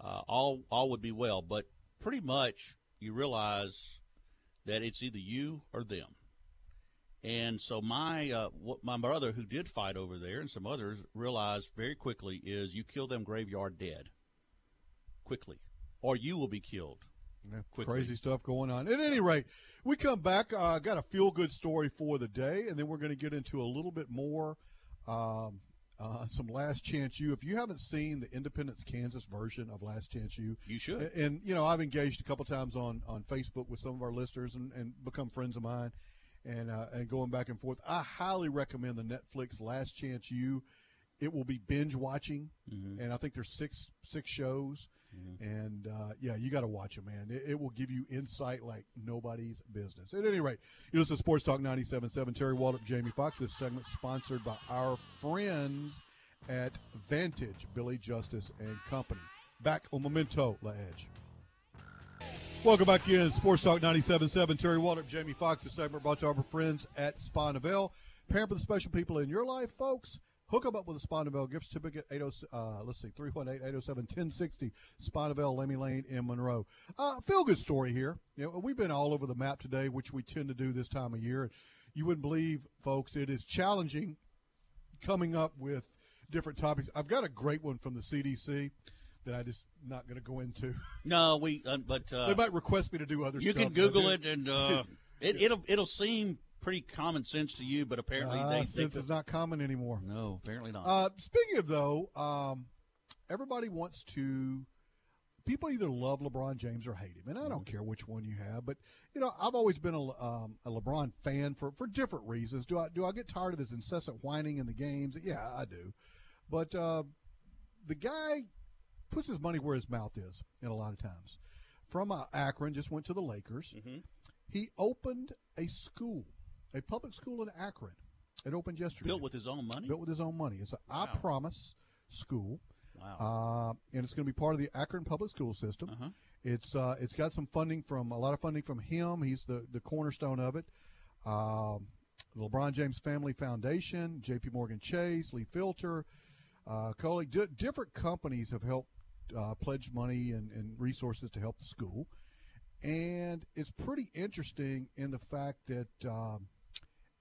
uh, all all would be well. But pretty much, you realize that it's either you or them. And so my uh, my brother, who did fight over there, and some others realized very quickly is you kill them graveyard dead quickly, or you will be killed. Yeah, Crazy stuff going on. At any rate, we come back. I uh, got a feel good story for the day, and then we're going to get into a little bit more. Um, uh, some Last Chance U. If you haven't seen the Independence, Kansas version of Last Chance U, You should. and, and, you know I've engaged a couple times on on Facebook with some of our listeners and, and become friends of mine, and uh, and going back and forth. I highly recommend the Netflix Last Chance U. It will be binge watching, and I think there's six six shows, and uh, yeah, you got to watch it, man. It, it will give you insight like nobody's business. At any rate, you listen to Sports Talk 97.7. Terry Waldrop, Jamie Fox. This segment sponsored by our friends at Vantage, Billy Justice and Company. Back on Memento La Edge. Welcome back in Sports Talk 97.7. Terry Waldrop, Jamie Fox, This segment brought to our friends at Spa Novell. Parent for the special people in your life, folks. Hook them up with a Spa Novell gift certificate. 80, uh, let's see, 318-807-1060. Spa Novell, Lemmy Lane in Monroe. Uh, feel good story here. You know, we've been all over the map today, which we tend to do this time of year. You wouldn't believe, folks, it is challenging coming up with different topics. I've got a great one from the CDC that I just not going to go into. No, we. Uh, but uh, they might request me to do other you stuff. can Google it, and uh, it, it'll it'll seem pretty common sense to you, but apparently Ah, they think since that, it's not common anymore. no, apparently not. Uh, speaking of though, um, everybody wants to. People either love LeBron James or hate him, and I don't care which one you have. But you know, I've always been a, um, a LeBron fan for, for different reasons. Do I do I get tired of his incessant whining in the games? Yeah, I do. But uh, the guy puts his money where his mouth is, and a lot of times. From uh, Akron, just went to the Lakers. Mhm. He opened a school, a public school in Akron. It opened yesterday Built with his own money. built with his own money. It's a I Wow. Promise school, Wow. uh, and it's going to be part of the Akron public school system. Uh-huh. It's uh, it's got some funding from a lot of funding from him. He's the the cornerstone of it. Um, the LeBron James Family Foundation, J.P. Morgan Chase, Lee Filter, uh, Coley, di- different companies have helped uh, pledge money and, and resources to help the school. And it's pretty interesting in the fact that um,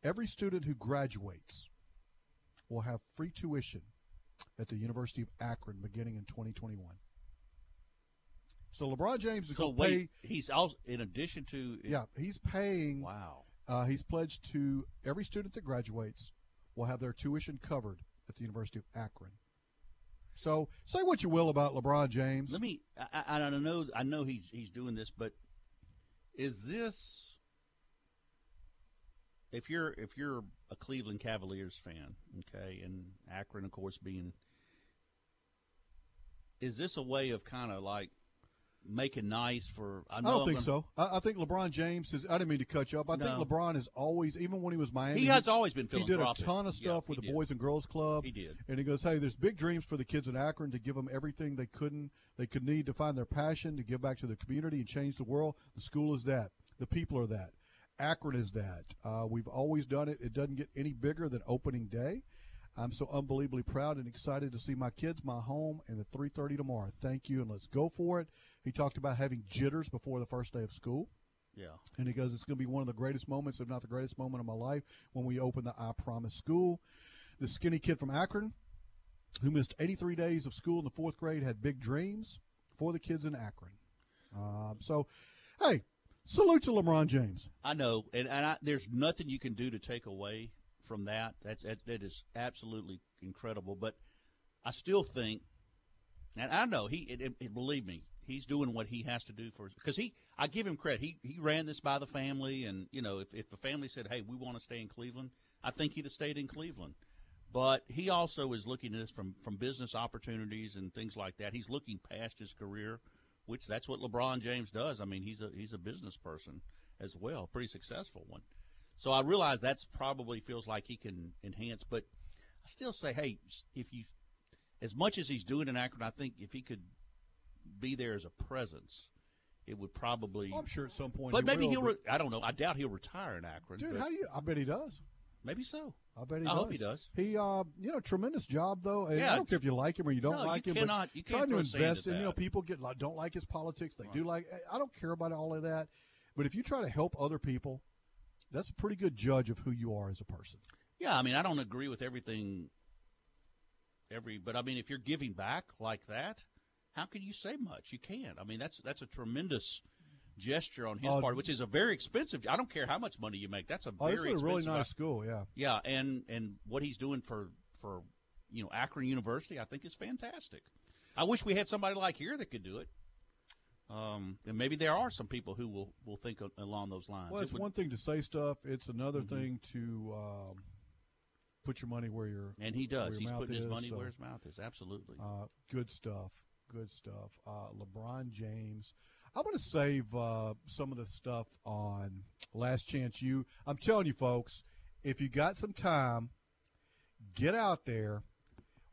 every student who graduates will have free tuition at the University of Akron beginning in 2021. So LeBron James is so going to pay. he's also in addition to Yeah, he's paying. Wow. Uh, he's pledged to every student that graduates will have their tuition covered at the University of Akron. So say what you will about LeBron James. Let me. I, I, don't know. I know he's he's doing this, but is this? If you're if you're a Cleveland Cavaliers fan, okay, and Akron, of course, being, is this a way of kind of like making nice for. I, I don't I'm think gonna- so. I, I think LeBron James is. I didn't mean to cut you up. I No. think LeBron is always, even when he was Miami, He has always been He did a ton of Yeah, stuff with the did. Boys and Girls Club. He did. And he goes, "Hey, there's big dreams for the kids in Akron to give them everything they couldn't, they could need to find their passion, to give back to the community and change the world. The school is that. The people are that. Akron is that. Uh, we've always done it. It doesn't get any bigger than opening day. I'm so unbelievably proud and excited to see my kids, my home, and the 3:30 tomorrow. Thank you, and let's go for it. He talked about having jitters before the first day of school. Yeah. And he goes, it's going to be one of the greatest moments, if not the greatest moment of my life, when we open the I Promise School. The skinny kid from Akron, who missed 83 days of school in the fourth grade, had big dreams for the kids in Akron. Um, so, hey, salute to LeBron James. I know, and, and I, there's nothing you can do to take away from that. That's that, that is absolutely incredible. But I still think, and I know he, it, it, believe me, he's doing what he has to do for because he. I give him credit. He he ran this by the family, and you know, if if the family said, "Hey, we want to stay in Cleveland," I think he'd have stayed in Cleveland. But he also is looking at this from from business opportunities and things like that. He's looking past his career, which that's what LeBron James does. I mean, he's a he's a business person as well, pretty successful one. So I realize that's probably feels like he can enhance, but I still say, hey, if you, as much as he's doing in Akron, I think if he could be there as a presence, it would probably. Well, I'm sure at some point, but he maybe will, he'll. Re- I don't know. I doubt he'll retire in Akron. dude, how do you? I bet he does. maybe so. I bet he I does. hope he does. He, uh, you know, tremendous job though. And Yeah, I don't care if you like him or you don't no, you like him. cannot- you trying to invest in, you know, people get don't like his politics. They do like. I don't care about all of that. But if you try to help other people, that's a pretty good judge of who you are as a person. Yeah, I mean, I don't agree with everything. Every, but I mean, if you're giving back like that, how can you say much? You can't. I mean, that's that's a tremendous gesture on his Uh, part, which is a very expensive. I don't care how much money you make. That's a Oh, very a really nice school. Yeah. Yeah, and and what he's doing for for you know Akron University, I think is fantastic. I wish we had somebody like here that could do it. Um, and maybe there are some people who will will think a- along those lines. Well, It it's would- one thing to say stuff. It's another Mm-hmm. thing to um, put your money where your and he does. He's putting his is, money so- where his mouth is. Absolutely. Uh, good stuff. Good stuff. Uh, LeBron James. I'm going to save uh, some of the stuff on Last Chance U. I'm telling you, folks, if you got some time, get out there,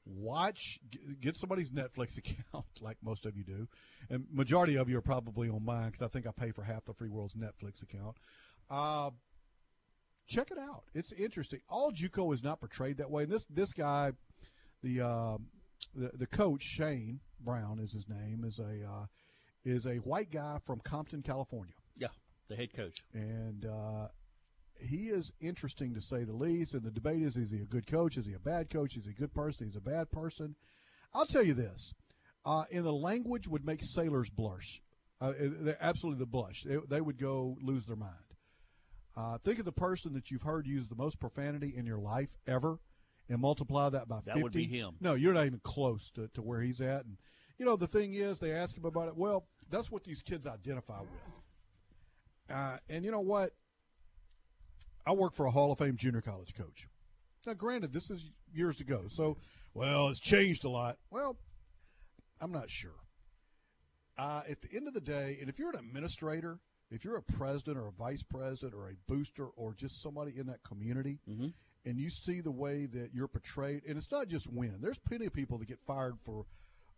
watch, get somebody's Netflix account, like most of you do, and majority of you are probably on mine because I think I pay for half the free world's Netflix account. Uh, check it out. It's interesting. All JUCO is not portrayed that way. And this this guy, the um, the, the coach Jason Brown is his name, is a uh, is a white guy from Compton, California, yeah, the head coach. and uh, he is interesting to say the least. And the debate is: is he a good coach? Is he a bad coach? Is he a good person? He's a bad person. I'll tell you this: uh, in the language would make sailors blush. Uh, they're absolutely the blush. They, they would go lose their mind. Uh, think of the person that you've heard use the most profanity in your life ever, and multiply that by That 50. would be him. No, you're not even close to, to where he's at. And you know the thing is, they ask him about it. Well, that's what these kids identify with. Uh, and you know what? I work for a Hall of Fame junior college coach. Now, granted, this is years ago, so well, it's changed a lot. Well, I'm not sure. Uh, at the end of the day, and if you're an administrator, if you're a president or a vice president or a booster or just somebody in that community, and you see the way that you're portrayed, and it's not just win. There's plenty of people that get fired for,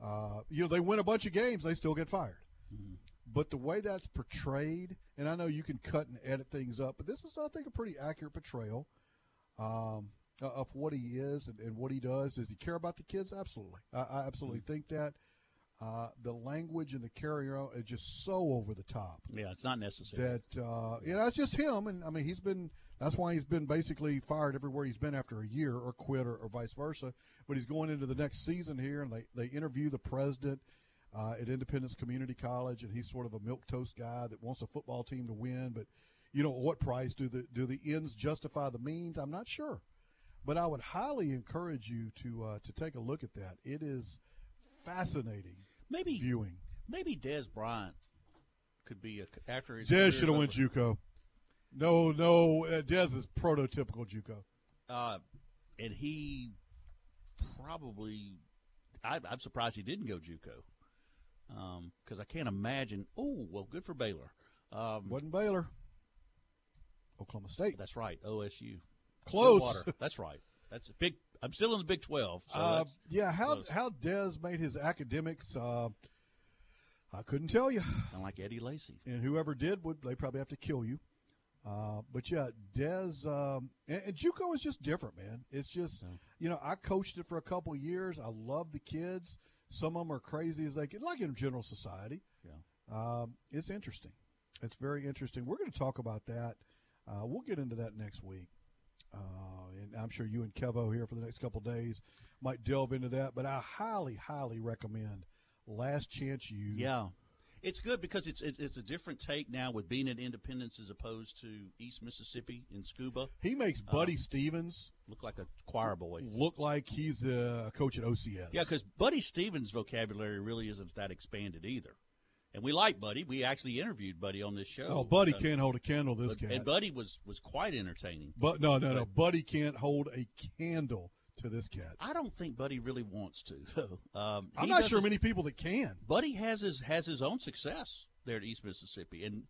uh, you know, they win a bunch of games, they still get fired. But the way that's portrayed, and I know you can cut and edit things up, but this is, I think, a pretty accurate portrayal um, of what he is and, and what he does. Does he care about the kids? Absolutely. I, I absolutely think that. Uh, the language and the carry on is just so over the top Yeah, it's not necessary. that uh, you know it's just him, and I mean he's been that's why he's been basically fired everywhere he's been after a year or quit or, or vice versa. But he's going into the next season here, and they they interview the president uh, at Independence Community College, and he's sort of a milk toast guy that wants a football team to win, but you know what price do the do the ends justify the means? I'm not sure, but I would highly encourage you to uh, to take a look at that. It is fascinating maybe viewing. maybe Dez Bryant could be a, after his Dez should have went. JUCO. No, no, uh, Dez is prototypical JUCO. Uh, and he probably, I, I'm surprised he didn't go JUCO. Because I can't imagine. Oh, well, good for Baylor. Um, Wasn't Baylor. Oklahoma State. that's right, OSU. Close. Stillwater. That's right. That's a big. I'm still in the Big Twelve. So Uh, yeah, how close. how Dez made his academics, uh, I couldn't tell you. of like Eddie Lacy. And whoever did would they probably have to kill you. Uh, but yeah, Dez um, and, and JUCO is just different, man. It's just Yeah. you know I coached it for a couple of years. I love the kids. Some of them are crazy as they can, like in general society. Yeah. Um, it's interesting. It's very interesting. We're going to talk about that. Uh, we'll get into that next week. Uh, and I'm sure you and Kevo here for the next couple of days might delve into that. But I highly, highly recommend Last Chance U. Yeah, it's good because it's it's, it's a different take now with being at Independence as opposed to East Mississippi in Scooba. He makes Uh, Buddy Stephens Look like a choir boy. look like he's a coach at OCS. Yeah, because Buddy Stephens' vocabulary really isn't that expanded either. And we like Buddy. We actually interviewed Buddy on this show. oh, Buddy Uh, can't hold a candle. This but- cat. And Buddy was was quite entertaining. but no, no, no. Buddy can't hold a candle to this cat. I don't think Buddy really wants to, though. Um, I'm not sure his- many people that can. Buddy has his has his own success there at East Mississippi, and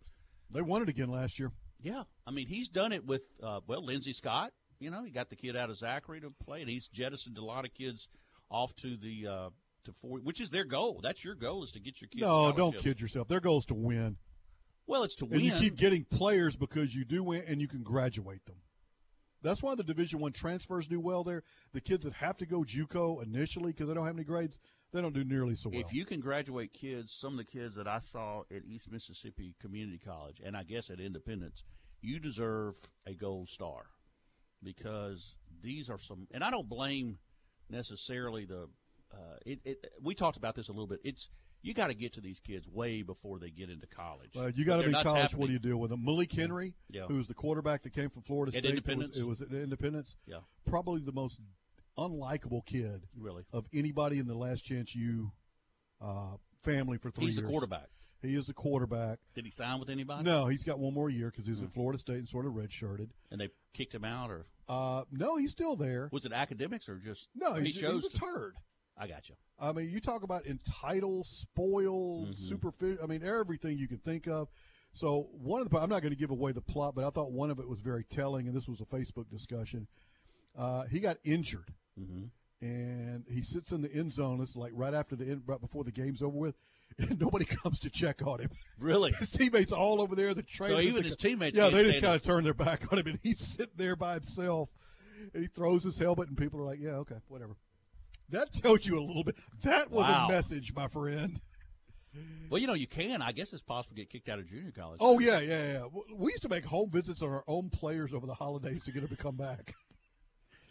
They won it again last year. yeah, I mean he's done it with uh, well Lindsey Scott. You know, he got the kid out of Zachary to play, and he's jettisoned a lot of kids off to the uh, to four, which is their goal. That's your goal is to get your kids. no, don't kid yourself. Their goal is to win. Well, it's to and win. And you keep getting players because you do win and you can graduate them. That's why the Division One transfers do well there. The kids that have to go JUCO initially because they don't have any grades, they don't do nearly so well. If you can graduate kids, some of the kids that I saw at East Mississippi Community College, and I guess at Independence, you deserve a gold star because these are some. And I don't blame necessarily the. Uh, it, it, we talked about this a little bit. It's you got to get to these kids way before they get into college. Uh, you got to be in college. happening. What do you do with them? Malik Henry, Yeah. who's the quarterback that came from Florida At State. Independence? It was, it was at Independence. Yeah, Probably the most unlikable kid really. of anybody in the Last Chance U uh, family for three He's years. He's a quarterback. He is the quarterback. Did he sign with anybody? No, he's got one more year because he was Hmm. at Florida State and sort of redshirted. And they kicked him out, or Uh, no, he's still there. was it academics, or just No, he he's, chose he's a to- turd. I got you. I mean, you talk about entitled, spoil, Mhm. superficial. I mean, everything you can think of. So one of the I'm not going to give away the plot, but I thought one of it was very telling, and this was a Facebook discussion. Uh, he got injured, hmm and he sits in the end zone. It's like right after the end, right before the game's over with, and nobody comes to check on him. Really? His teammates all over there. The trainers, So, even his teammates yeah, they just kind of turn their back on him, and he's sitting there by himself, and he throws his helmet, and people are like, "Yeah, okay, whatever." That tells you a little bit. That was Wow. a message, my friend. Well, you know, you can. I guess it's possible to get kicked out of junior college. Oh yeah, yeah, yeah. We used to make home visits on our own players over the holidays to get them to come back.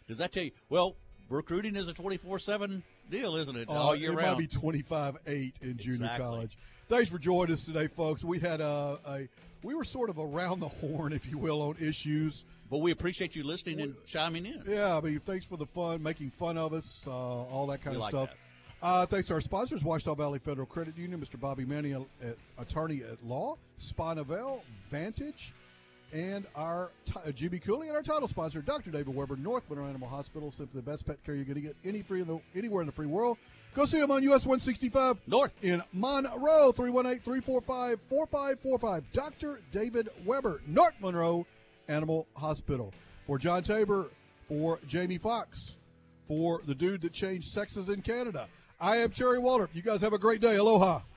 Does that tell you? Well, recruiting is a twenty four seven deal, isn't it? Uh, All year it round. might be 25 8 in junior Exactly. college. Thanks for joining us today, folks. We had a, a we were sort of around the horn, if you will, on issues. But we appreciate you listening and chiming in. Yeah, I mean, thanks for the fun, making fun of us, uh, all that kind We of like stuff. Uh, thanks to our sponsors, Ouachita Valley Federal Credit Union, Mr. Bobby Manning, uh, attorney at law, Spinavel, Vantage, and our t- uh, GB Cooley, and our title sponsor, Dr. David Weber, North Monroe Animal Hospital, simply the best pet care you're going to get any free in the, anywhere in the free world. Go see them on US 165 North. in Monroe, 318-345-4545. Dr. David Weber, North Monroe Animal Hospital. For John Tabor, for Jamie Fox, for the dude that changed sexes in Canada. I am Terry Waldrop. You guys have a great day. Aloha.